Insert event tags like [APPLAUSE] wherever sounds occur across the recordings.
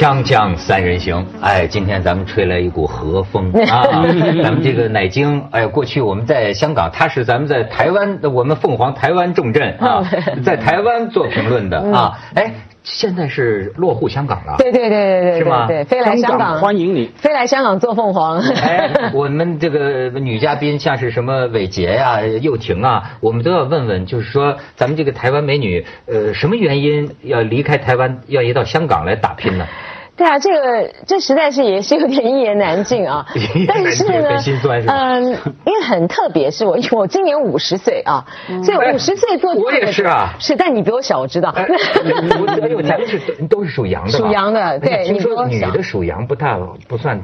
锵锵三人行，哎，今天咱们吹来一股和风啊！[LAUGHS] 咱们这个乃京，哎，过去我们在香港，他是咱们在台湾，我们凤凰台湾重镇啊，[LAUGHS] 在台湾做评论的啊，哎。现在是落户香港了，对对对对对，是吗？对，飞来香港欢迎你，飞来香港做凤凰。哎，[LAUGHS] 我们这个女嘉宾像是什么伟杰呀、又婷啊，我们都要问问，就是说咱们这个台湾美女，呃，什么原因要离开台湾，要移到香港来打拼呢？对啊，这个这实在是也是有点一言难尽啊。[LAUGHS] 但是呢，嗯，因为很特别，是我我今年五十岁啊，所以五十岁做我也是啊，是，但你比我小，我知道。我咱们是都是属羊的，属羊的，对。听说女的属羊不大不算。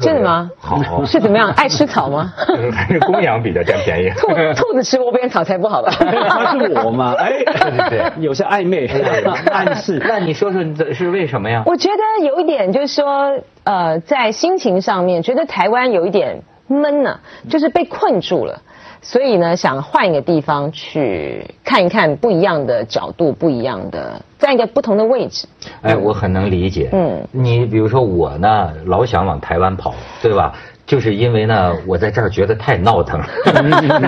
真的吗？好，[LAUGHS] 是怎么样？爱吃草吗？还是公羊比较占便宜。[LAUGHS] 兔兔子吃窝边草才不好吧？他是我吗？[LAUGHS] 哎，对对，有些暧昧暗示。那你说说这是为什么呀？我觉得有一点就是说，呃，在心情上面，觉得台湾有一点闷呢，就是被困住了。所以呢，想换一个地方去看一看不一样的角度，不一样的，在一个不同的位置。哎，我很能理解。嗯，你比如说我呢，老想往台湾跑，对吧？就是因为呢，我在这儿觉得太闹腾。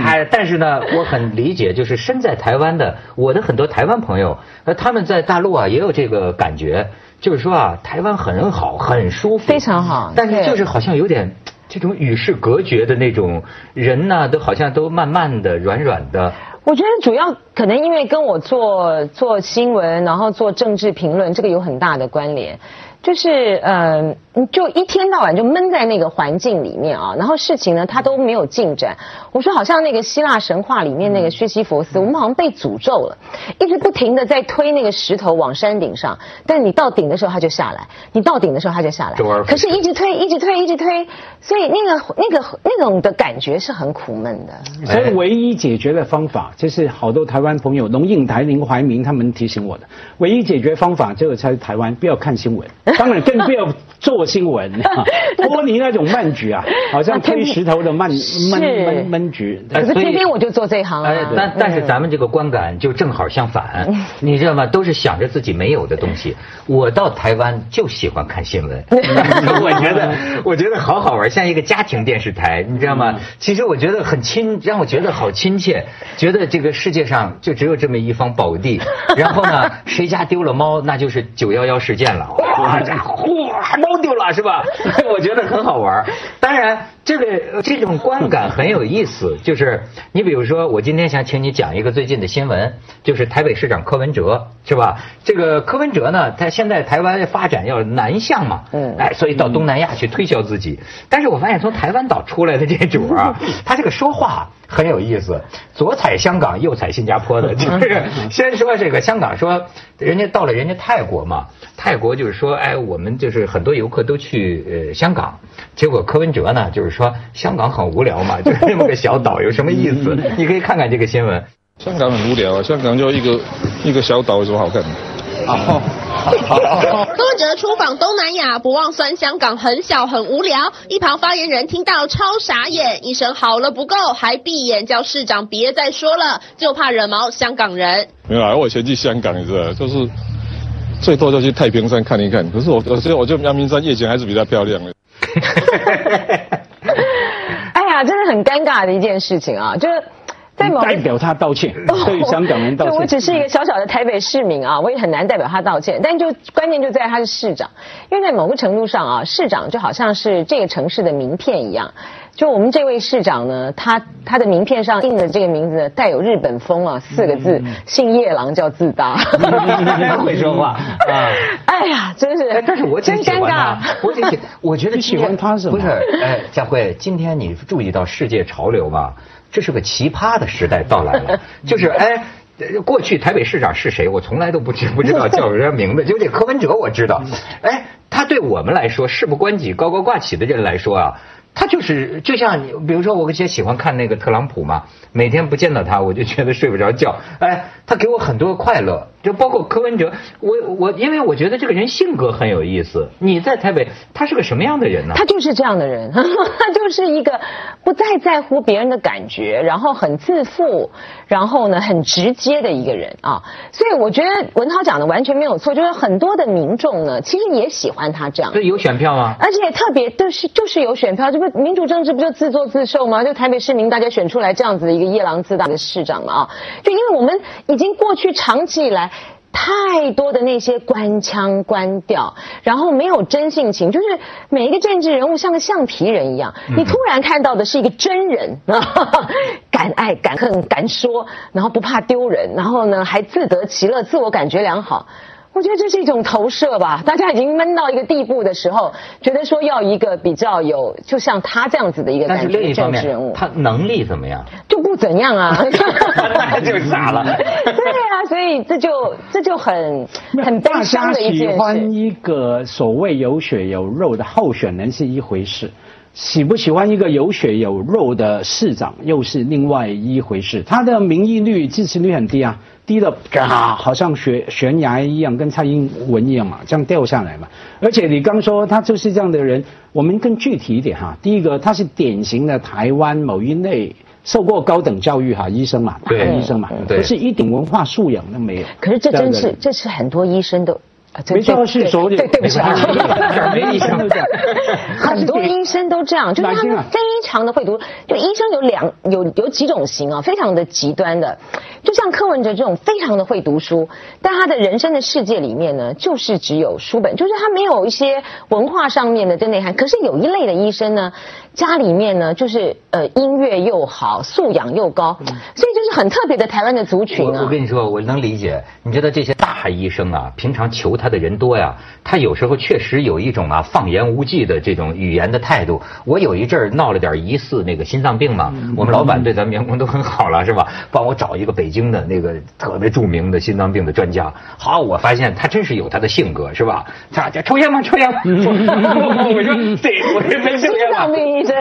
还 [LAUGHS] 但是呢，我很理解，就是身在台湾的我的很多台湾朋友，呃，他们在大陆啊也有这个感觉，就是说啊，台湾很好，很舒服，非常好。但是就是好像有点。这种与世隔绝的那种人呢，都好像都慢慢的、软软的。我觉得主要可能因为跟我做做新闻，然后做政治评论，这个有很大的关联。就是呃，就一天到晚就闷在那个环境里面啊，然后事情呢，他都没有进展。我说好像那个希腊神话里面那个薛西弗斯，我们好像被诅咒了，一直不停的在推那个石头往山顶上，但你到顶的时候他就下来，你到顶的时候他就下来，可是一直推，一直推，一直推，所以那个那个那种的感觉是很苦闷的。所以唯一解决的方法，就是好多台湾朋友龙应台、林怀民他们提醒我的，唯一解决方法就是在台湾不要看新闻。当然更不要做新闻，[LAUGHS] 脱离那种慢局啊，[LAUGHS] 好像推石头的慢闷闷闷局。可是偏偏我就做这一行啊。但但是咱们这个观感就正好相反，你知道吗？都是想着自己没有的东西。我到台湾就喜欢看新闻，[LAUGHS] 我觉得我觉得好好玩，像一个家庭电视台，你知道吗？其实我觉得很亲，让我觉得好亲切，觉得这个世界上就只有这么一方宝地。然后呢，谁家丢了猫，那就是九幺幺事件了。哇！然后嚯，猫丢了是吧？[LAUGHS] 我觉得很好玩。当然，这个这种观感很有意思。就是你比如说，我今天想请你讲一个最近的新闻，就是台北市长柯文哲是吧？这个柯文哲呢，他现在台湾发展要南向嘛，嗯，哎，所以到东南亚去推销自己。但是我发现从台湾岛出来的这主啊，[LAUGHS] 他这个说话很有意思，左踩香港，右踩新加坡的，[LAUGHS] 就是先说这个香港说，人家到了人家泰国嘛，泰国就是说，哎，我们就是很多游客都去呃香港，结果柯文哲呢就是说香港很无聊嘛，[LAUGHS] 就是那么个小岛有什么意思？你可以看看这个新闻。香港很无聊啊，香港就一个一个小岛有什么好看的？柯文哲出访东南亚，不忘酸香港很小很无聊。一旁发言人听到超傻眼，一声好了不够，还闭眼叫市长别再说了，就怕惹毛香港人。没有啊，我以前去香港你知道，就是最多就去太平山看一看。可是我我觉得我觉得阳明山夜景还是比较漂亮的。[LAUGHS] 哎呀，真的很尴尬的一件事情啊，就是在。代表他道歉，[LAUGHS] 对香港人道歉。我只是一个小小的台北市民啊，我也很难代表他道歉。但就关键就在他是市长，因为在某个程度上啊，市长就好像是这个城市的名片一样。就我们这位市长呢，他他的名片上印的这个名字带有日本风啊，四个字，姓夜郎叫自大。会说话 [LAUGHS] 啊！哎呀，真是，但是我真尴尬。我挺喜，我觉得喜欢他是不是？哎，佳慧，今天你注意到世界潮流吗？这是个奇葩的时代到来了，[LAUGHS] 就是哎，过去台北市长是谁，我从来都不知不知道叫人家名字，就这柯文哲我知道，哎，他对我们来说事不关己高高挂起的人来说啊，他就是就像你，比如说我以前喜欢看那个特朗普嘛，每天不见到他，我就觉得睡不着觉。哎，他给我很多快乐，就包括柯文哲，我我因为我觉得这个人性格很有意思。你在台北，他是个什么样的人呢？他就是这样的人，[LAUGHS] 他就是一个不再在乎别人的感觉，然后很自负，然后呢很直接的一个人啊。所以我觉得文涛讲的完全没有错，就是很多的民众呢，其实也喜欢他这样。对，有选票吗？而且特别的是，就是有选票，这不民主政治不就自作自受吗？就台北市民大家选出来这样子的一个夜郎自大的市长嘛啊！就因为我们已经过去长期以来太多的那些官腔官调，然后没有真性情，就是每一个政治人物像个橡皮人一样。你突然看到的是一个真人，[LAUGHS] 敢爱敢恨敢说，然后不怕丢人，然后呢还自得其乐，自我感觉良好。我觉得这是一种投射吧，大家已经闷到一个地步的时候，觉得说要一个比较有，就像他这样子的一个但是另一方面，人物，他能力怎么样？就不怎样啊，那 [LAUGHS] 就傻了。对啊，所以这就这就很很悲伤的一件事。喜欢一个所谓有血有肉的候选人是一回事，喜不喜欢一个有血有肉的市长又是另外一回事。他的民意率、支持率很低啊。低的嘎，好像悬悬崖一样，跟蔡英文一样嘛，这样掉下来嘛。而且你刚说他就是这样的人，我们更具体一点哈。第一个，他是典型的台湾某一类受过高等教育哈，医生嘛，大医生嘛，可是一点文化素养都没有。可是这真是，这是很多医生都。没错，是所对对不起，没医生都这样，很多医生都这样，就是他们非常的会读。就医生有两有有几种型啊，非常的极端的，就像柯文哲这种非常的会读书，但他的人生的世界里面呢，就是只有书本，就是他没有一些文化上面的这内涵。可是有一类的医生呢，家里面呢就是呃音乐又好，素养又高，所以就是很特别的台湾的族群啊。我跟你说，我能理解。你知道这些大医生啊，平常求他。的人多呀，他有时候确实有一种啊放言无忌的这种语言的态度。我有一阵儿闹了点疑似那个心脏病嘛，我们老板对咱们员工都很好了，是吧？帮我找一个北京的那个特别著名的心脏病的专家。好，我发现他真是有他的性格，是吧？他家抽烟吗？抽烟吗？[LAUGHS] 我说 [LAUGHS] 对，我这没抽烟。心脏病医生。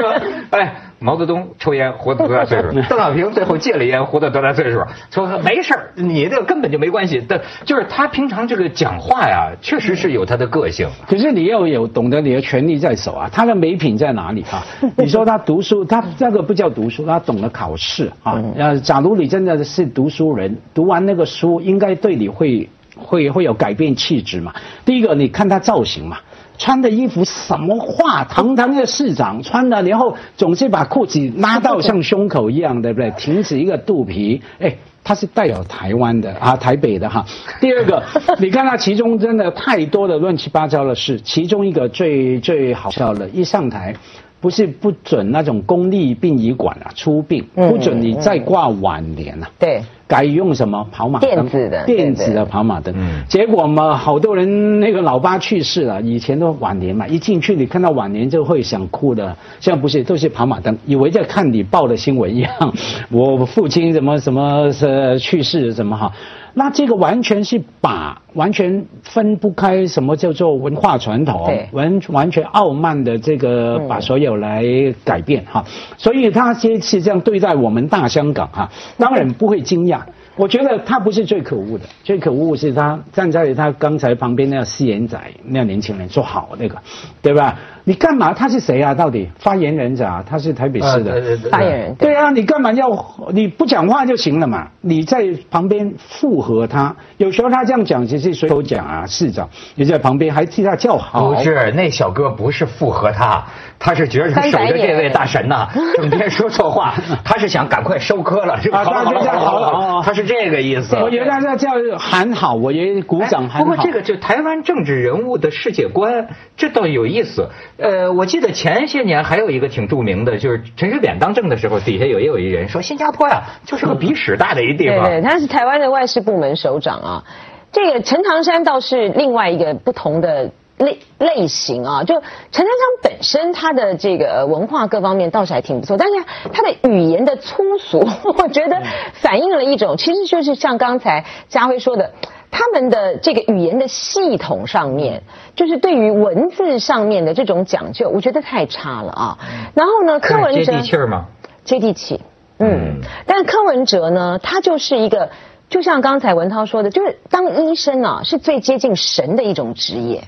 [LAUGHS] 哎。毛泽东抽烟活到多大岁数？[LAUGHS] 邓小平最后戒了烟活到多大岁数？说没事儿，你这根本就没关系。但就是他平常这个讲话呀，确实是有他的个性。可是你要有懂得你的权利在手啊，他的美品在哪里啊？[LAUGHS] 你说他读书，他那个不叫读书，他懂得考试啊。呃，假如你真的是读书人，读完那个书，应该对你会会会有改变气质嘛？第一个，你看他造型嘛。穿的衣服什么话？堂堂的市长穿的，然后总是把裤子拉到像胸口一样，对不对？[LAUGHS] 停止一个肚皮，哎，他是代表台湾的啊，台北的哈。第二个，[LAUGHS] 你看他其中真的太多的乱七八糟的事，其中一个最最好笑的，一上台。不是不准那种公立殡仪馆啊出殡，不准你再挂挽联啊。对，改用什么跑马灯？电子的，电子的跑马灯。结果嘛，好多人那个老爸去世了，以前都挽联嘛，一进去你看到挽联就会想哭的。现在不是，都是跑马灯，以为在看你报的新闻一样。[LAUGHS] 我父亲什么什么是去世什么哈。那这个完全是把完全分不开什么叫做文化传统，完完全傲慢的这个把所有来改变哈，所以他这次这样对待我们大香港哈，当然不会惊讶。我觉得他不是最可恶的，最可恶是他站在他刚才旁边那个四眼仔那个年轻人说好那个，对吧？你干嘛？他是谁啊？到底发言人者啊？他是台北市的发言人。对啊，你干嘛要你不讲话就行了嘛？你在旁边附和他，有时候他这样讲，其实随口讲啊。市长你在旁边还替他叫好。不是，那小哥不是附和他，他是觉得守着这位大神呐，整天说错话，[LAUGHS] 他是想赶快收割了，是吧？好好好，他 [LAUGHS] 是这个意思。我觉得他叫喊好，我觉得鼓掌喊好。不过这个就台湾政治人物的世界观，这倒有意思。呃，我记得前些年还有一个挺著名的，就是陈水扁当政的时候，底下有也有一人说，新加坡呀就是个比屎大的一地方。对对，他是台湾的外事部门首长啊。这个陈唐山倒是另外一个不同的类类型啊。就陈唐山本身他的这个文化各方面倒是还挺不错，但是他的语言的粗俗，[LAUGHS] 我觉得反映了一种，其实就是像刚才家辉说的。他们的这个语言的系统上面，就是对于文字上面的这种讲究，我觉得太差了啊。然后呢，柯文哲接地气吗？接地气，嗯。但柯文哲呢，他就是一个，就像刚才文涛说的，就是当医生啊，是最接近神的一种职业，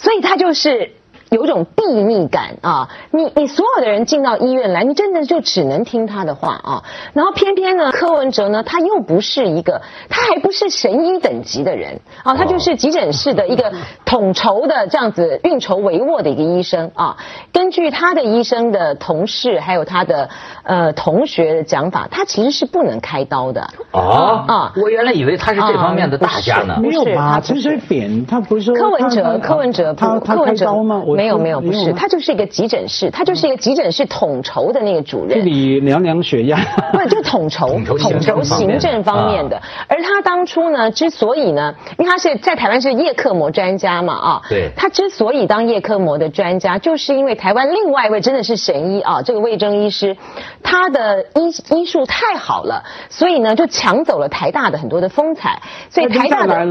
所以他就是。有一种秘密感啊！你你所有的人进到医院来，你真的就只能听他的话啊！然后偏偏呢，柯文哲呢，他又不是一个，他还不是神医等级的人啊，他就是急诊室的一个统筹的这样子运筹帷幄的一个医生啊。根据他的医生的同事还有他的呃同学的讲法，他其实是不能开刀的啊啊！我原来以为他是这方面的大家呢，没有吧？陈水扁他不是说柯文哲，柯文哲他他开刀吗？没有没有，不是，他就是一个急诊室，他就是一个急诊室统筹的那个主任。这里量量血压，不就统筹统筹行政方面的。而他当初呢，之所以呢，因为他是在台湾是叶克膜专家嘛，啊，对，他之所以当叶克膜的专家，就是因为台湾另外一位真的是神医啊，这个魏征医师，他的医医术太好了，所以呢就抢走了台大的很多的风采，所以台大的。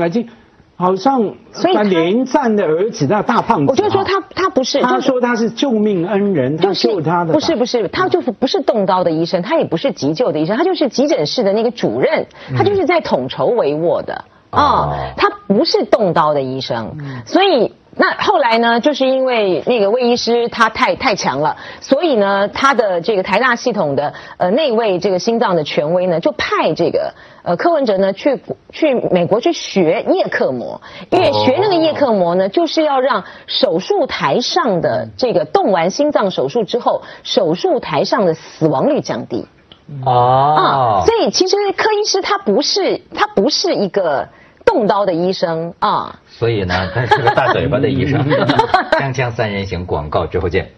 好像所以连战的儿子那大胖子，我就说他他不是，他说他是救命恩人，他救他的不是不是，他就是不是动刀的医生，他也不是急救的医生，他就是急诊室的那个主任，他就是在统筹帷幄的。啊，他不是动刀的医生，所以。那后来呢？就是因为那个魏医师他太太强了，所以呢，他的这个台大系统的呃那位这个心脏的权威呢，就派这个呃柯文哲呢去去美国去学叶克膜，因为学那个叶克膜呢，就是要让手术台上的这个动完心脏手术之后，手术台上的死亡率降低。哦，啊，所以其实柯医师他不是他不是一个动刀的医生啊。所以呢，他是个大嘴巴的医生。[LAUGHS] 锵锵三人行，广告之后见。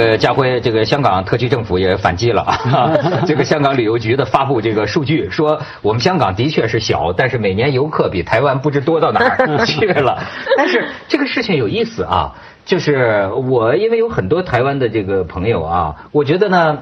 个家辉，这个香港特区政府也反击了啊！[LAUGHS] 这个香港旅游局的发布这个数据说，我们香港的确是小，但是每年游客比台湾不知多到哪儿 [LAUGHS] 去了。但是这个事情有意思啊，就是我因为有很多台湾的这个朋友啊，我觉得呢，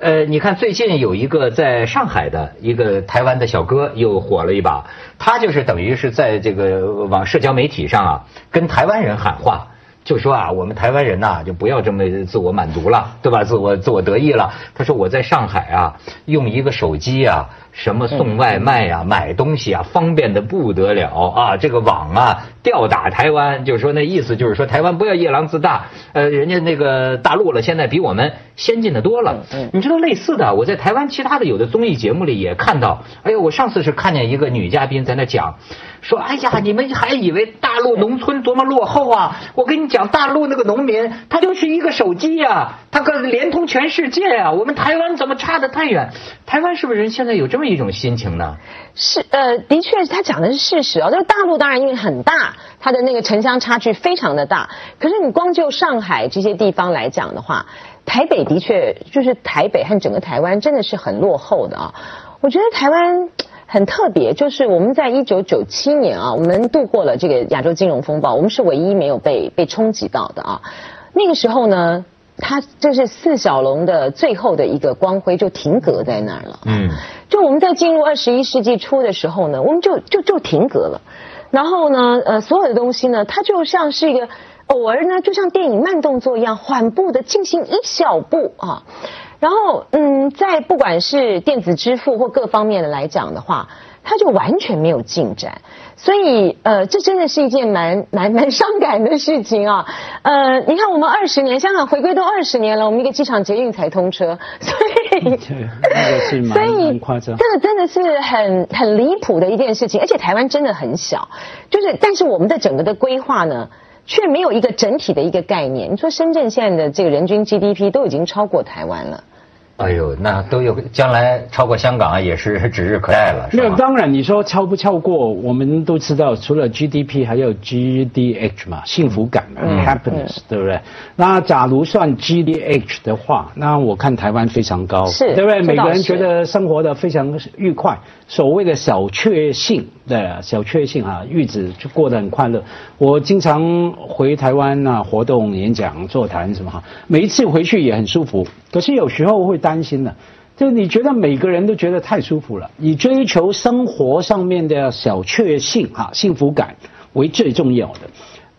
呃，你看最近有一个在上海的一个台湾的小哥又火了一把，他就是等于是在这个往社交媒体上啊，跟台湾人喊话。就说啊，我们台湾人呐，就不要这么自我满足了，对吧？自我自我得意了。他说我在上海啊，用一个手机啊。什么送外卖呀，买东西啊，方便的不得了啊！这个网啊，吊打台湾，就是说那意思就是说台湾不要夜郎自大，呃，人家那个大陆了，现在比我们先进的多了。你知道类似的，我在台湾其他的有的综艺节目里也看到。哎呦，我上次是看见一个女嘉宾在那讲，说哎呀，你们还以为大陆农村多么落后啊？我跟你讲，大陆那个农民他就是一个手机呀，他可连通全世界啊！我们台湾怎么差得太远？台湾是不是人现在有这么？一种心情呢？是呃，的确，他讲的是事实啊。就是大陆当然因为很大，它的那个城乡差距非常的大。可是你光就上海这些地方来讲的话，台北的确就是台北和整个台湾真的是很落后的啊。我觉得台湾很特别，就是我们在一九九七年啊，我们度过了这个亚洲金融风暴，我们是唯一没有被被冲击到的啊。那个时候呢。它就是四小龙的最后的一个光辉，就停格在那儿了。嗯，就我们在进入二十一世纪初的时候呢，我们就就就停格了。然后呢，呃，所有的东西呢，它就像是一个偶尔呢，就像电影慢动作一样，缓步的进行一小步啊。然后，嗯，在不管是电子支付或各方面的来讲的话，它就完全没有进展。所以，呃，这真的是一件蛮蛮蛮伤感的事情啊。呃，你看，我们二十年，香港回归都二十年了，我们一个机场捷运才通车，所以。[LAUGHS] 以对那个是所以夸张。这个真的是很很离谱的一件事情，而且台湾真的很小，就是但是我们的整个的规划呢，却没有一个整体的一个概念。你说深圳现在的这个人均 GDP 都已经超过台湾了。哎呦，那都有将来超过香港也是 [LAUGHS] 指日可待了，是没有，当然你说超不超过，我们都知道，除了 GDP 还有 GDH 嘛，幸福感嘛、嗯 h a p p i n e s s 对不对？那假如算 GDH 的话，那我看台湾非常高，是对不对？每个人觉得生活的非常愉快，所谓的小确幸，对啊，小确幸啊，日子就过得很快乐。我经常回台湾啊，活动、演讲、座谈什么哈，每一次回去也很舒服，可是有时候会担心的。就你觉得每个人都觉得太舒服了，以追求生活上面的小确幸哈、幸福感为最重要的。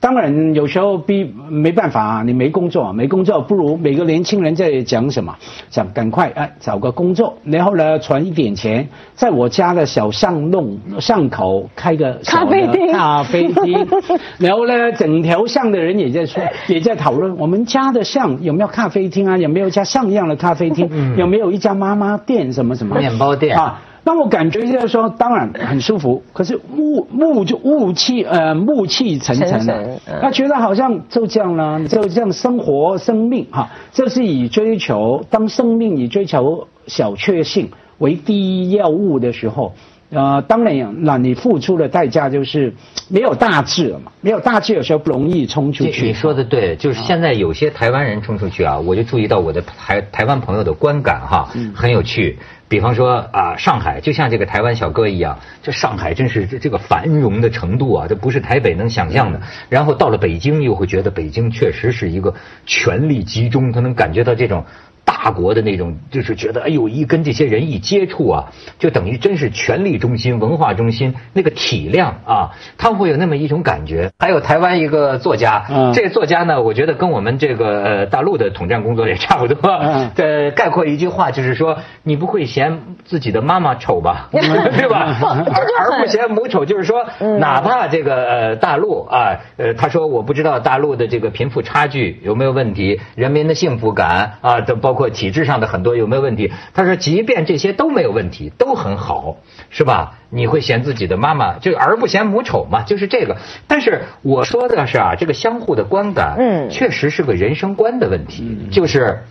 当然，有时候逼没办法啊，你没工作，没工作不如每个年轻人在讲什么？想赶快哎找个工作，然后呢存一点钱，在我家的小巷弄巷口开个咖啡厅咖啡厅，[LAUGHS] 然后呢，整条巷的人也在说，[LAUGHS] 也在讨论我们家的巷有没有咖啡厅啊，有没有一家像样的咖啡厅，有没有一家妈妈店什么什么面包店啊。那我感觉就是说，当然很舒服，可是雾雾就雾气呃雾气沉沉的嗯，他觉得好像就这样了，就这样生活生命哈，这是以追求当生命以追求小确幸为第一要务的时候。呃，当然，那你付出的代价就是没有大志了嘛，没有大志有时候不容易冲出去。你说的对，就是现在有些台湾人冲出去啊，我就注意到我的台台湾朋友的观感哈，很有趣。比方说啊，上海就像这个台湾小哥一样，这上海真是这这个繁荣的程度啊，这不是台北能想象的。然后到了北京，又会觉得北京确实是一个权力集中，他能感觉到这种。大国的那种，就是觉得哎呦，一跟这些人一接触啊，就等于真是权力中心、文化中心那个体量啊，他会有那么一种感觉。还有台湾一个作家，嗯这个作家呢，我觉得跟我们这个呃大陆的统战工作也差不多。嗯呃，概括一句话就是说，你不会嫌自己的妈妈丑吧？[LAUGHS] 对吧？而而不嫌母丑，就是说，哪怕这个呃大陆啊，呃，他说我不知道大陆的这个贫富差距有没有问题，人民的幸福感啊，都包括体制上的很多有没有问题。他说，即便这些都没有问题，都很好，是吧？你会嫌自己的妈妈，就儿不嫌母丑嘛，就是这个。但是我说的是啊，这个相互的观感，嗯确实是个人生观的问题，就是。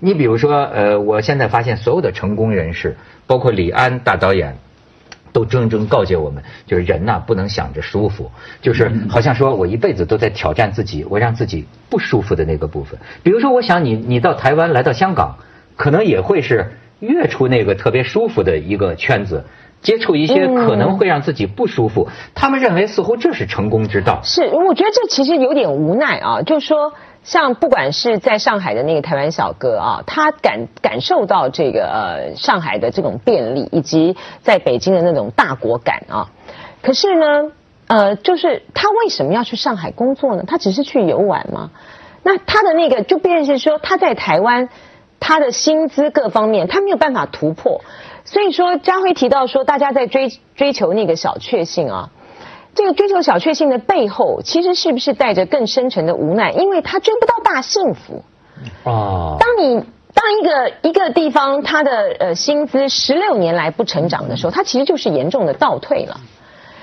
你比如说，呃，我现在发现所有的成功人士，包括李安大导演，都谆谆告诫我们，就是人呐、不能想着舒服，就是好像说我一辈子都在挑战自己，我让自己不舒服的那个部分。比如说，我想你你到台湾来到香港，可能也会是跃出那个特别舒服的一个圈子。接触一些可能会让自己不舒服，他们认为似乎这是成功之道。是，我觉得这其实有点无奈啊，就是说。像不管是在上海的那个台湾小哥啊，他感感受到这个呃上海的这种便利，以及在北京的那种大国感啊。可是呢，呃，就是他为什么要去上海工作呢？他只是去游玩吗？那他的那个就变成是说他在台湾，他的薪资各方面他没有办法突破。所以说，佳辉提到说，大家在追追求那个小确幸啊。这个追求小确幸的背后，其实是不是带着更深沉的无奈？因为他追不到大幸福。哦，当你当一个一个地方它的呃薪资十六年来不成长的时候，它其实就是严重的倒退了。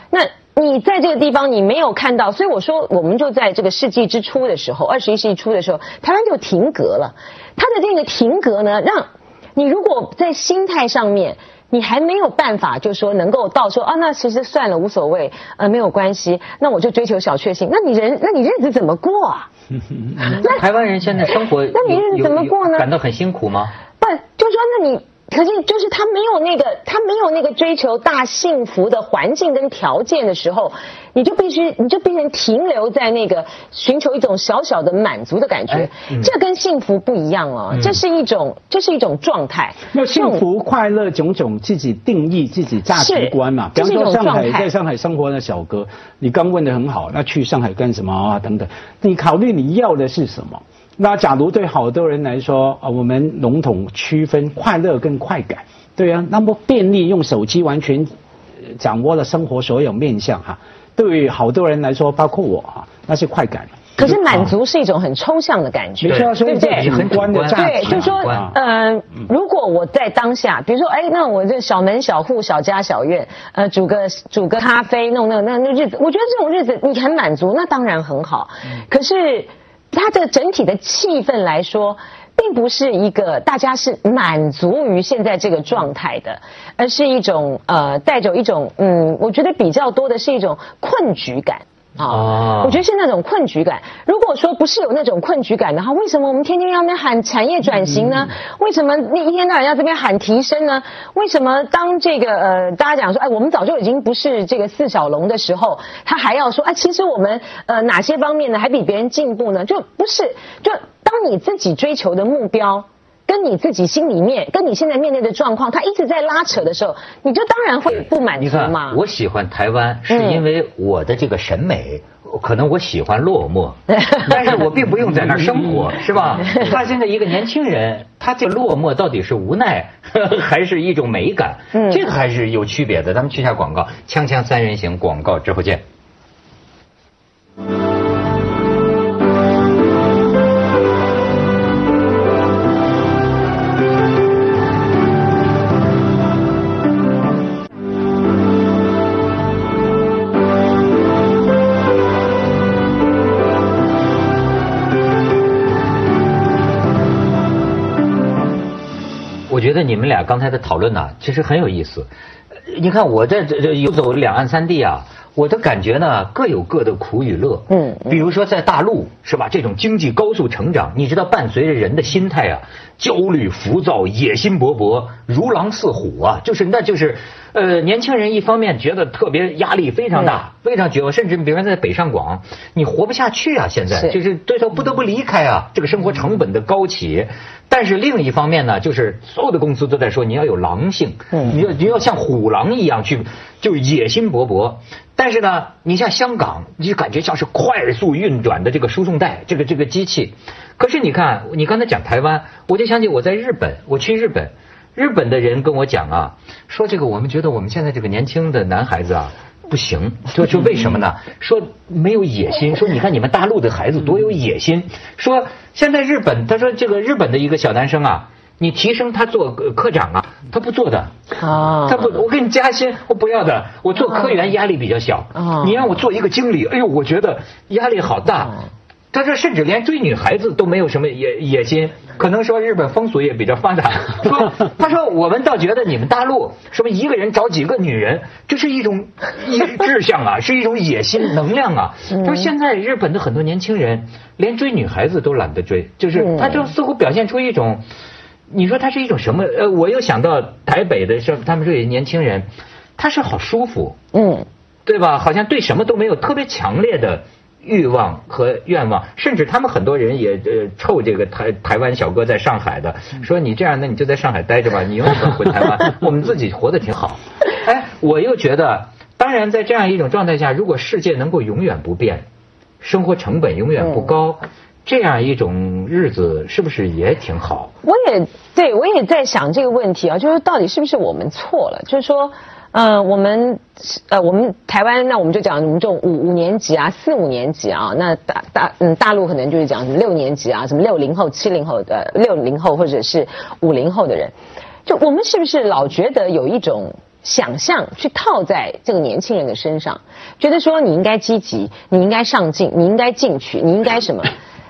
那你在这个地方你没有看到，所以我说我们就在这个世纪之初的时候，二十一世纪初的时候，台湾就停格了。它的这个停格呢，让你如果在心态上面。你还没有办法，就说能够到说啊，那其实算了，无所谓，呃，没有关系，那我就追求小确幸。那你人，那你日子怎么过啊？[LAUGHS] 那台湾人现在生活，那你日子怎么过呢？感到很辛苦吗？不，就说那你。可是，就是他没有那个，他没有那个追求大幸福的环境跟条件的时候，你就必须，你就变成停留在那个寻求一种小小的满足的感觉。嗯、这跟幸福不一样哦，嗯、这是一种，这是一种状态。那幸福、快乐种种自己定义自己价值观嘛。比方说上海，在上海生活的小哥，你刚问的很好，那去上海干什么啊？等等，你考虑你要的是什么？那假如对好多人来说，啊，我们笼统区分快乐跟快感，对啊，那么便利用手机完全掌握了生活所有面向哈，对于好多人来说，包括我哈，那是快感。可是满足是一种很抽象的感觉，没错，所以这对很观的价对，就是说啊，呃，如果我在当下，比如说，哎，那我这小门小户、小家小院，呃，煮个煮个咖啡，弄那那那日子，我觉得这种日子你很满足，那当然很好。可是它的整体的气氛来说。并不是一个大家是满足于现在这个状态的，而是一种呃带着一种嗯，我觉得比较多的是一种困局感。啊、哦我觉得是那种困局感。如果说不是有那种困局感的话，为什么我们天天要那边喊产业转型呢？为什么那一天到晚要这边喊提升呢？为什么当这个呃大家讲说，哎，我们早就已经不是这个四小龙的时候，他还要说，哎，其实我们呃哪些方面呢还比别人进步呢？就不是，就当你自己追求的目标。跟你自己心里面，跟你现在面对的状况，他一直在拉扯的时候，你就当然会不满足嘛。，我喜欢台湾是因为我的这个审美。可能我喜欢落寞，[LAUGHS] 但是我并不用在那儿生活，[LAUGHS] 是吧？他现在一个年轻人，他这个落寞到底是无奈，[LAUGHS] 还是一种美感？嗯这个还是有区别的。咱们去一下广告，锵锵三人行广告之后见。觉得你们俩刚才的讨论呢、其实很有意思。呃你看我在这这游走两岸三地啊，我的感觉呢各有各的苦与乐。嗯嗯比如说在大陆是吧，这种经济高速成长，你知道伴随着人的心态啊，焦虑、浮躁、野心勃勃、如狼似虎啊，就是那就是，呃，年轻人一方面觉得特别压力非常大，非常绝望，甚至比如说在北上广，你活不下去啊，现在是就是对头不得不离开啊，这个生活成本的高企。但是另一方面呢，就是所有的公司都在说你要有狼性，嗯你要你要像虎狼一样去，就野心勃勃。但是呢，你像香港，你就感觉像是快速运转的这个输送带，这个这个机器。可是你看，你刚才讲台湾，我就想起我在日本，我去日本，日本的人跟我讲啊，说这个我们觉得我们现在这个年轻的男孩子啊。不行，就说为什么呢？说没有野心，说你看你们大陆的孩子多有野心。说现在日本，他说这个日本的一个小男生啊，你提升他做呃科长啊，他不做的。啊他不，我给你加薪，我不要的。我做科员压力比较小哦，你让我做一个经理，哎呦，我觉得压力好大哦。他说，甚至连追女孩子都没有什么野野心，可能说日本风俗也比较发达。说，[LAUGHS] 他说我们倒觉得你们大陆什么一个人找几个女人，这是一种一志向啊，是一种野心能量啊。他说现在日本的很多年轻人连追女孩子都懒得追，就是他就似乎表现出一种。你说他是一种什么？呃，我又想到台北的是，他们说有年轻人，他是好舒服，嗯，对吧？好像对什么都没有特别强烈的欲望和愿望，甚至他们很多人也呃臭这个台台湾小哥在上海的，说你这样，那你就在上海待着吧，你永远不回台湾，[LAUGHS] 我们自己活得挺好。[LAUGHS] 哎，我又觉得，当然在这样一种状态下，如果世界能够永远不变，生活成本永远不高。这样一种日子是不是也挺好？我也对我也在想这个问题啊，就是到底是不是我们错了？就是说，呃，我们呃，我们台湾那我们就讲我们这种五五年级啊、四五年级啊，那大大嗯大陆可能就是讲什么六年级啊，什么六零后、七零后的六零后或者是五零后的人，就我们是不是老觉得有一种想象去套在这个年轻人的身上，觉得说你应该积极，你应该上进，你应该进取，你应该什么？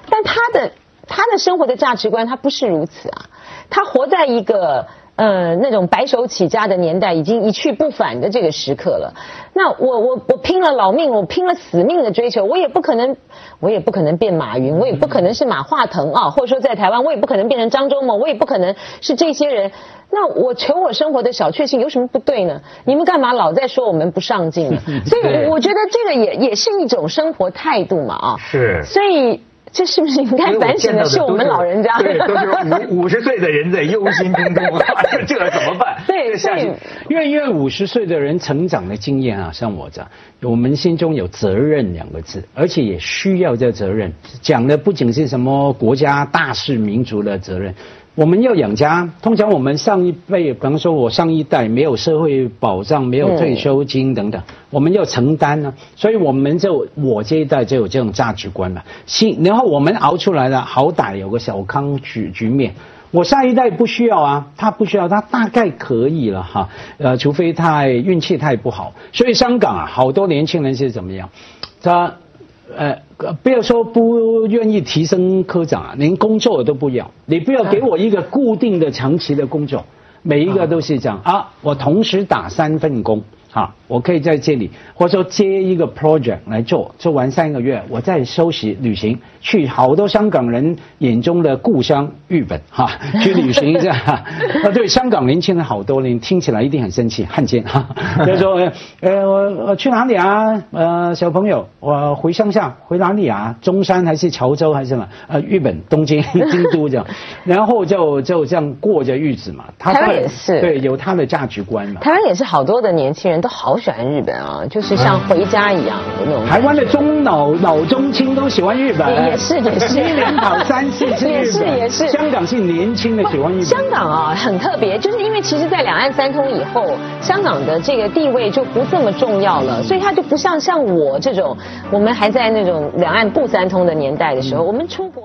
但他的他的生活的价值观，他不是如此啊，他活在一个。呃，那种白手起家的年代已经一去不返的这个时刻了。那我我我拼了老命，我拼了死命的追求，我也不可能，我也不可能变马云，我也不可能是马化腾啊，或者说在台湾，我也不可能变成张忠谋，我也不可能是这些人。那我求我生活的小确幸有什么不对呢？你们干嘛老在说我们不上进呢？[LAUGHS] 所以我，我觉得这个也也是一种生活态度嘛啊。是所以。这是不是应该反省的是我们老人家？对，都是五五十岁的人在忧心忡忡，[LAUGHS] 这怎么办？对，下去，因为因为五十岁的人成长的经验啊，像我这样，我们心中有责任两个字，而且也需要这责任。讲的不仅是什么国家大事民族的责任，我们要养家，通常我们上一辈，比方说我上一代没有社会保障，没有退休金等等，我们要承担呢，所以我们就我这一代就有这种价值观了。新，然后我们熬出来了，好歹有个小康局局面。我下一代不需要啊，他不需要，他大概可以了哈。呃，除非太运气太不好。所以香港啊，好多年轻人是怎么样？他呃，不要说不愿意提升科长啊，连工作都不要。你不要给我一个固定的长期的工作，每一个都是这样啊。我同时打三份工。好，我可以在这里，或者说接一个 project 来做，做完三个月，我再休息旅行，去好多香港人眼中的故乡日本，哈，[LAUGHS] 去旅行一下。啊，[LAUGHS] 对，香港年轻人好多人听起来一定很生气，汉奸哈。[LAUGHS] 就说，呃，我我去哪里啊？呃，小朋友，我回乡下，回哪里啊？中山还是潮州还是什么？呃，日本东京、京都这样，然后就就这样过着日子嘛。台湾也是，对，有他的价值观嘛。台湾也是好多的年轻人。都好喜欢日本啊，就是像回家一样的那种。台湾的中老老中青都喜欢日本，也是也是，一年跑三四次也是也是。香港是年轻的喜欢日本。香港啊，很特别，就是因为其实，在两岸三通以后，香港的这个地位就不这么重要了，所以它就不像像我这种，我们还在那种两岸不三通的年代的时候，我们出国。